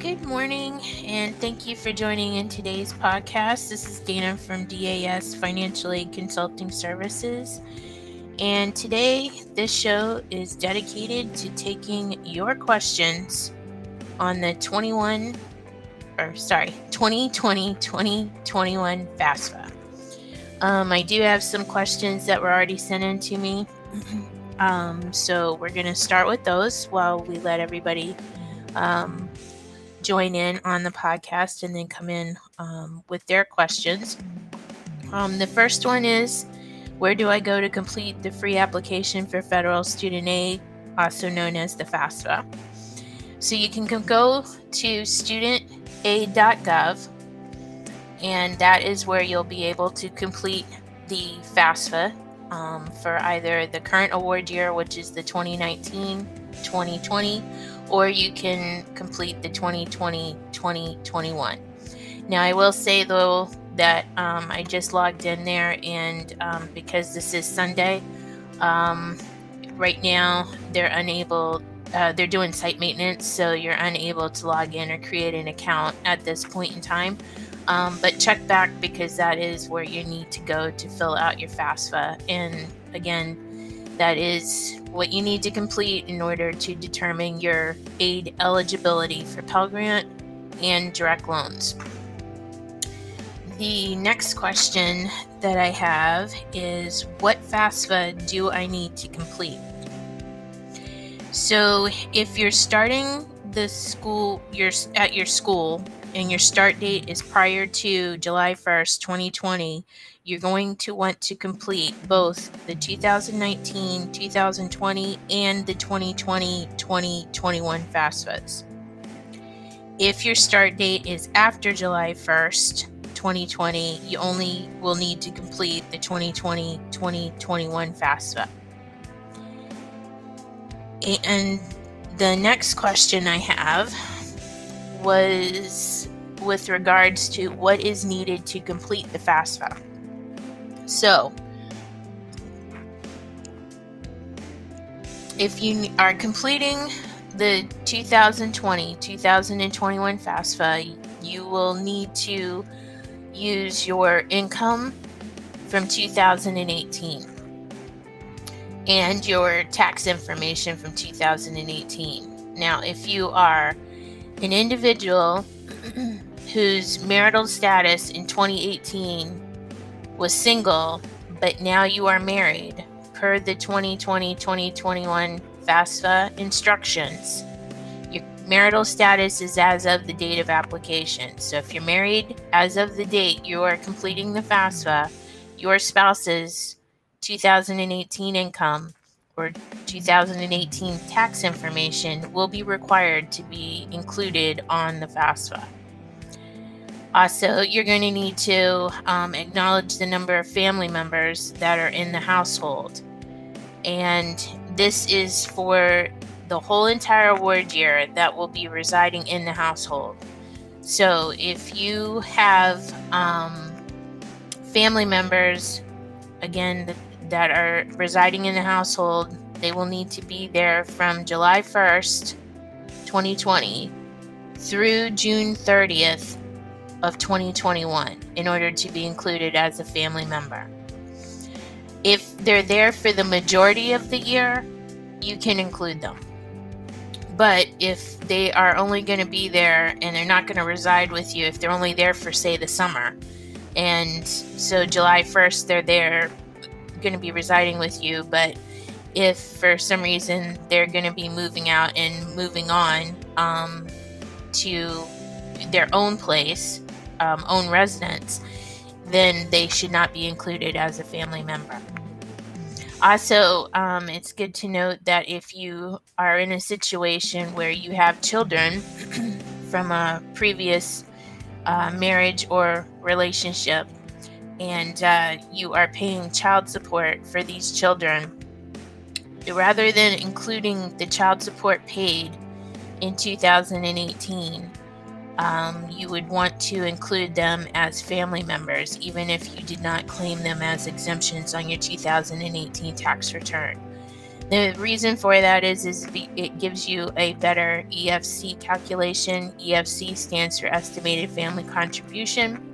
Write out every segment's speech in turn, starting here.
Good morning, and thank you for joining in today's podcast. This is Dana from DAS Financial Aid Consulting Services. And today, this show is dedicated to taking your questions on the 21 or sorry, 2020 2021 FAFSA. Um, I do have some questions that were already sent in to me. Um, so we're going to start with those while we let everybody um, join in on the podcast and then come in um, with their questions. Um, the first one is Where do I go to complete the free application for federal student aid, also known as the FAFSA? So you can go to studentaid.gov, and that is where you'll be able to complete the FAFSA um, for either the current award year, which is the 2019 2020, or you can complete the 2020 2021. Now, I will say though that um, I just logged in there, and um, because this is Sunday, um, right now they're unable. Uh, they're doing site maintenance, so you're unable to log in or create an account at this point in time. Um, but check back because that is where you need to go to fill out your FAFSA. And again, that is what you need to complete in order to determine your aid eligibility for Pell Grant and direct loans. The next question that I have is What FAFSA do I need to complete? So, if you're starting the school, you're at your school, and your start date is prior to July 1st, 2020, you're going to want to complete both the 2019 2020 and the 2020 2021 FAFSAs. If your start date is after July 1st, 2020, you only will need to complete the 2020 2021 FAFSA. And the next question I have was with regards to what is needed to complete the FAFSA. So, if you are completing the 2020 2021 FAFSA, you will need to use your income from 2018 and your tax information from 2018. Now, if you are an individual whose marital status in 2018 was single, but now you are married, per the 2020 2021 FAFSA instructions. Your marital status is as of the date of application. So if you're married as of the date you are completing the FAFSA, your spouse's 2018 income or 2018 tax information will be required to be included on the FAFSA. Also, you're going to need to um, acknowledge the number of family members that are in the household. And this is for the whole entire award year that will be residing in the household. So if you have um, family members, again, that, that are residing in the household, they will need to be there from July 1st, 2020 through June 30th, of 2021 in order to be included as a family member. If they're there for the majority of the year, you can include them. But if they are only going to be there and they're not going to reside with you, if they're only there for, say, the summer, and so July 1st they're there, going to be residing with you, but if for some reason they're going to be moving out and moving on um, to their own place, um, own residence, then they should not be included as a family member. Also, um, it's good to note that if you are in a situation where you have children from a previous uh, marriage or relationship and uh, you are paying child support for these children, rather than including the child support paid in 2018, um, you would want to include them as family members, even if you did not claim them as exemptions on your 2018 tax return. The reason for that is, is it gives you a better EFC calculation. EFC stands for Estimated Family Contribution,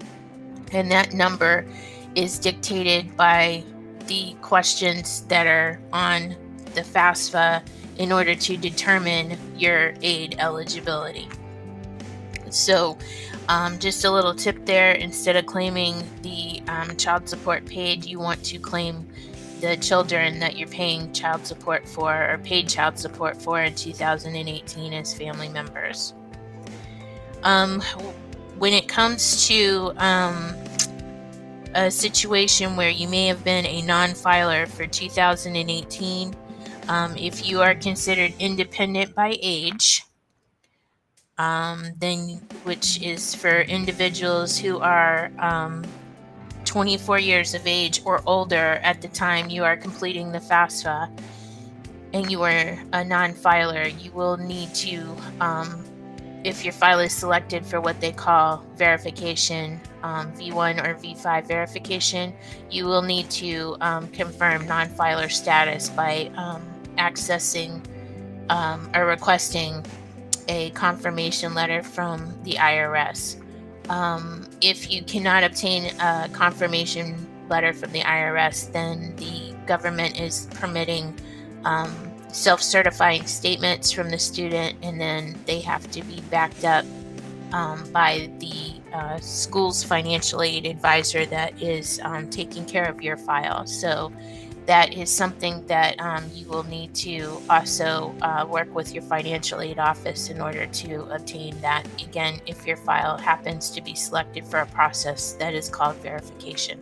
and that number is dictated by the questions that are on the FAFSA in order to determine your aid eligibility. So, um, just a little tip there instead of claiming the um, child support paid, you want to claim the children that you're paying child support for or paid child support for in 2018 as family members. Um, when it comes to um, a situation where you may have been a non filer for 2018, um, if you are considered independent by age, um, then which is for individuals who are um, 24 years of age or older at the time you are completing the FAFSA, and you are a non-filer, you will need to, um, if your file is selected for what they call verification, um, V1 or V5 verification, you will need to um, confirm non-filer status by um, accessing um, or requesting a confirmation letter from the IRS. Um, if you cannot obtain a confirmation letter from the IRS, then the government is permitting um, self certifying statements from the student, and then they have to be backed up um, by the uh, school's financial aid advisor that is um, taking care of your file. So that is something that um, you will need to also uh, work with your financial aid office in order to obtain that. Again, if your file happens to be selected for a process that is called verification.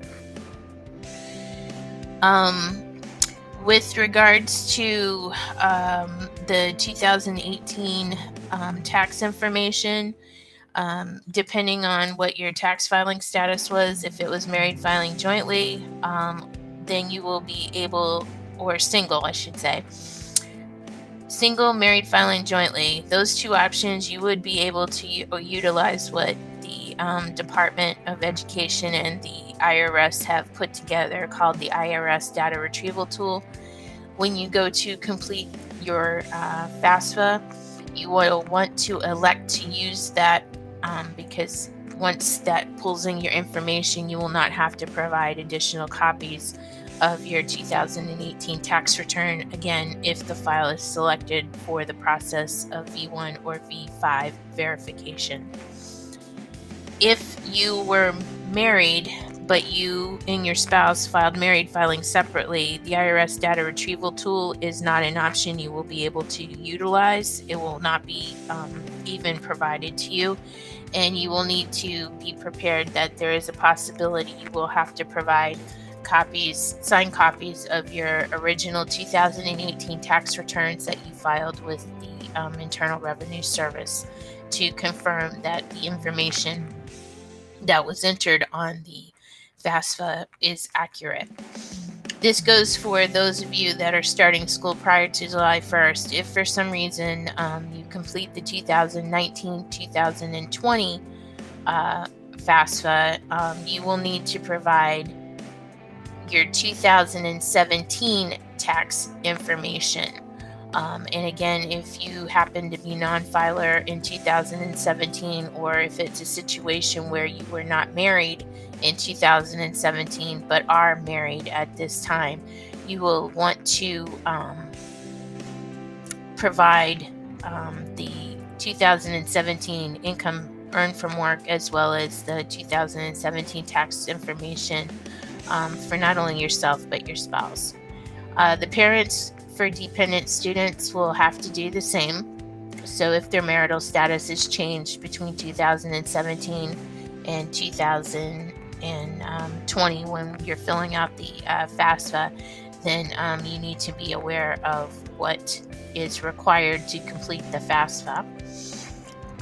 Um, with regards to um, the 2018 um, tax information, um, depending on what your tax filing status was, if it was married filing jointly, um, then you will be able, or single, I should say, single, married, filing jointly, those two options, you would be able to u- utilize what um, Department of Education and the IRS have put together called the IRS Data Retrieval Tool. When you go to complete your uh, FAFSA, you will want to elect to use that um, because once that pulls in your information, you will not have to provide additional copies of your 2018 tax return, again, if the file is selected for the process of V1 or V5 verification. If you were married, but you and your spouse filed married filing separately, the IRS data retrieval tool is not an option you will be able to utilize. It will not be um, even provided to you and you will need to be prepared that there is a possibility you will have to provide copies, signed copies of your original 2018 tax returns that you filed with the um, Internal Revenue Service to confirm that the information that was entered on the FAFSA is accurate. This goes for those of you that are starting school prior to July 1st. If for some reason um, you complete the 2019 2020 uh, FAFSA, um, you will need to provide your 2017 tax information. Um, and again, if you happen to be non filer in 2017, or if it's a situation where you were not married in 2017 but are married at this time, you will want to um, provide um, the 2017 income earned from work as well as the 2017 tax information um, for not only yourself but your spouse. Uh, the parents for dependent students will have to do the same. So if their marital status is changed between 2017 and 2020 when you're filling out the uh, FAFSA, then um, you need to be aware of what is required to complete the FAFSA.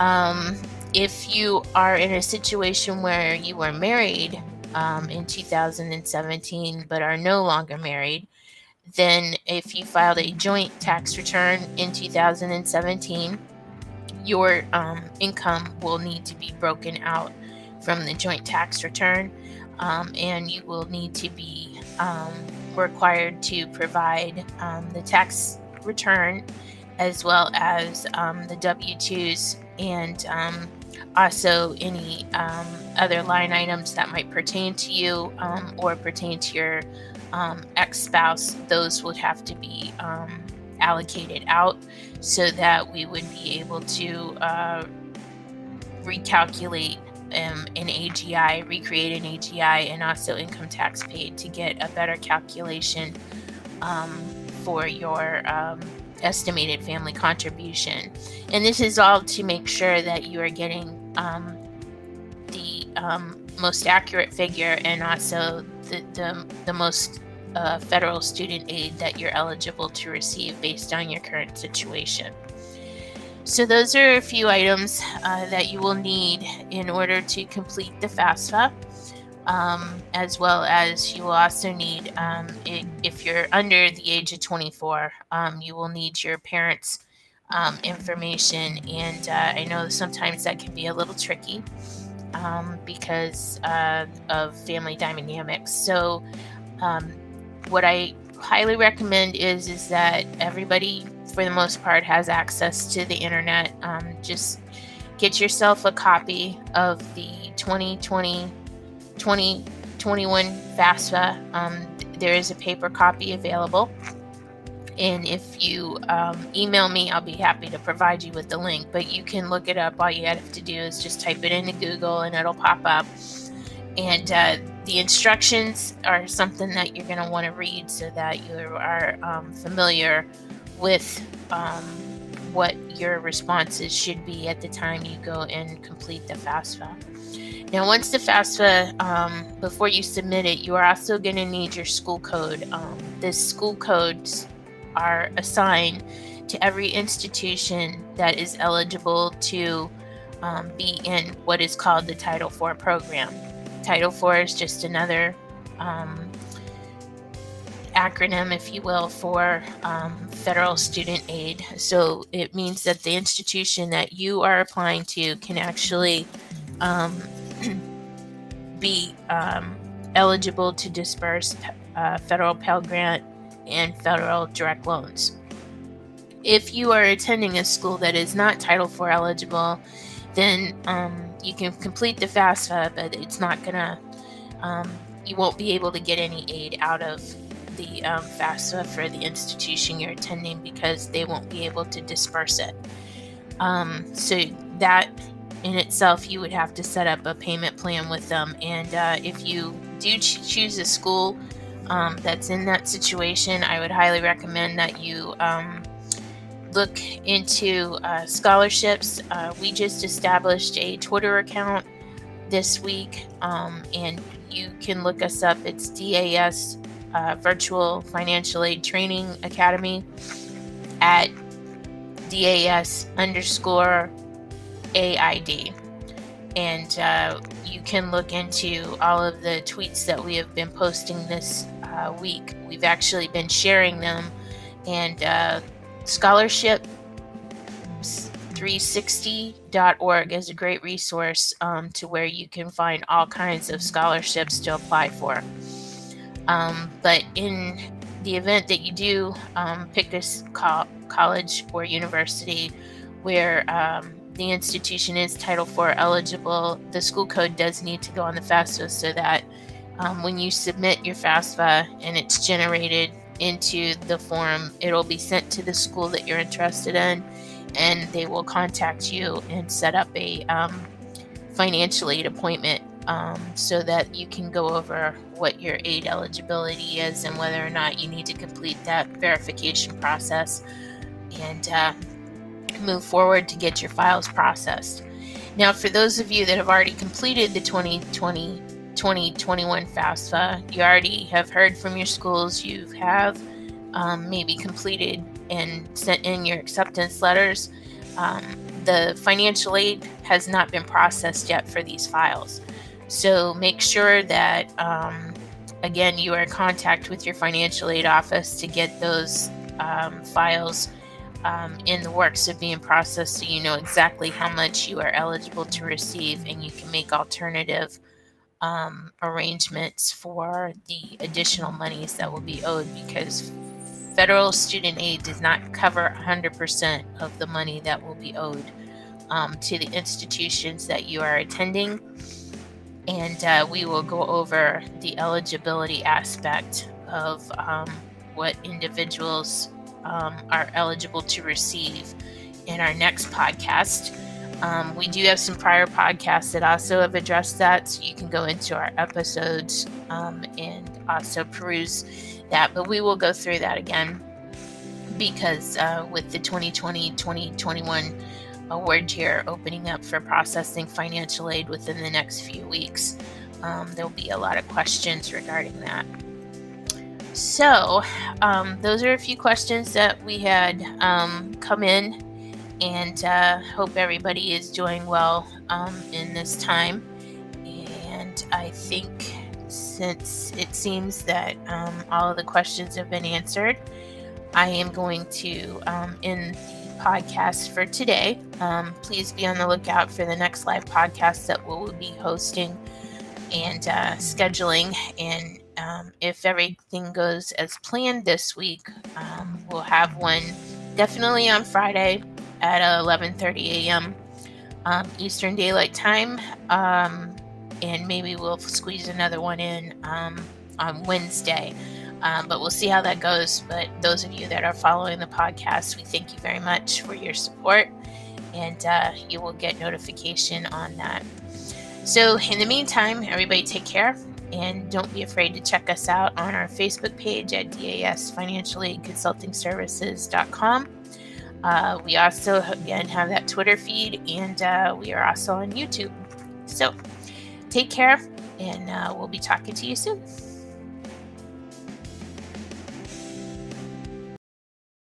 Um, if you are in a situation where you were married um, in 2017 but are no longer married, then if you filed a joint tax return in 2017, your um, income will need to be broken out from the joint tax return, um, and you will need to be um, required to provide um, the tax return as well as um, the W 2s and um, also any other line items that might pertain to you um, or pertain to your um, ex spouse. Those would have to be allocated out so that we would be able to uh, recalculate um, an AGI, recreate an AGI, and also income tax paid to get a better calculation um, for your um, estimated family contribution. And this is all to make sure that you are getting um, um, most accurate figure and also the, the, the most uh, federal student aid that you're eligible to receive based on your current situation. So, those are a few items uh, that you will need in order to complete the FAFSA, um, as well as you will also need, um, if you're under the age of 24, um, you will need your parents' um, information. And uh, I know sometimes that can be a little tricky um, because uh, of family dynamics. So, um, what I highly recommend is is that everybody for the most part has access to the internet um, just get yourself a copy of the 2020 2021 FAFSA. Um, there is a paper copy available. And if you um, email me, I'll be happy to provide you with the link. But you can look it up. All you have to do is just type it into Google and it'll pop up. And uh, the instructions are something that you're going to want to read so that you are um, familiar with um, what your responses should be at the time you go and complete the FAFSA. Now, once the FAFSA, um, before you submit it, you are also going to need your school code. Um, the school codes are assigned to every institution that is eligible to um, be in what is called the Title IV program. Title IV is just another um, acronym, if you will, for um, federal student aid. So it means that the institution that you are applying to can actually um, be um, eligible to disperse uh, federal Pell Grant and federal direct loans. If you are attending a school that is not Title IV eligible, then um, you can complete the FAFSA, but it's not gonna. Um, you won't be able to get any aid out of the um, FAFSA for the institution you're attending because they won't be able to disperse it. Um, so that in itself, you would have to set up a payment plan with them. And uh, if you do ch- choose a school um, that's in that situation, I would highly recommend that you um, look into uh, scholarships. Uh, we just established a Twitter account this week, um, and you can look us up. It's DAS uh, Virtual Financial Aid Training Academy at DAS underscore AID. And uh, you can look into all of the tweets that we have been posting this uh, week. We've actually been sharing them, and uh, scholarship 360.org is a great resource um, to where you can find all kinds of scholarships to apply for. Um, but in the event that you do um, pick a co- college or university where um, the institution is Title IV eligible, the school code does need to go on the FAFSA so that um, when you submit your FAFSA and it's generated into the form, it'll be sent to the school that you're interested in, and they will contact you and set up a um, financial aid appointment um, so that you can go over what your aid eligibility is and whether or not you need to complete that verification process and uh, move forward to get your files processed. Now, for those of you that have already completed the 2020 2021 FAFSA. You already have heard from your schools. You have um, maybe completed and sent in your acceptance letters. Um, the financial aid has not been processed yet for these files. So make sure that, um, again, you are in contact with your financial aid office to get those um, files um, in the works of being processed so you know exactly how much you are eligible to receive and you can make alternative um, arrangements for the additional monies that will be owed because federal student aid does not cover 100% of the money that will be owed um, to the institutions that you are attending. And uh, we will go over the eligibility aspect of um, what individuals um, are eligible to receive in our next podcast. Um, we do have some prior podcasts that also have addressed that, so you can go into our episodes um, and also peruse that. But we will go through that again because uh, with the 2020 2021 award year opening up for processing financial aid within the next few weeks, um, there'll be a lot of questions regarding that. So, um, those are a few questions that we had um, come in and uh, hope everybody is doing well um, in this time. And I think since it seems that um, all of the questions have been answered, I am going to um, end the podcast for today. Um, please be on the lookout for the next live podcast that we'll be hosting and uh, scheduling. And um, if everything goes as planned this week, um, we'll have one definitely on Friday at 11:30 a.m. Um, Eastern Daylight Time, um, and maybe we'll squeeze another one in um, on Wednesday. Um, but we'll see how that goes. But those of you that are following the podcast, we thank you very much for your support, and uh, you will get notification on that. So, in the meantime, everybody take care. And don't be afraid to check us out on our Facebook page at DAS Consulting Services.com uh, we also, again, have that Twitter feed, and uh, we are also on YouTube. So take care, and uh, we'll be talking to you soon.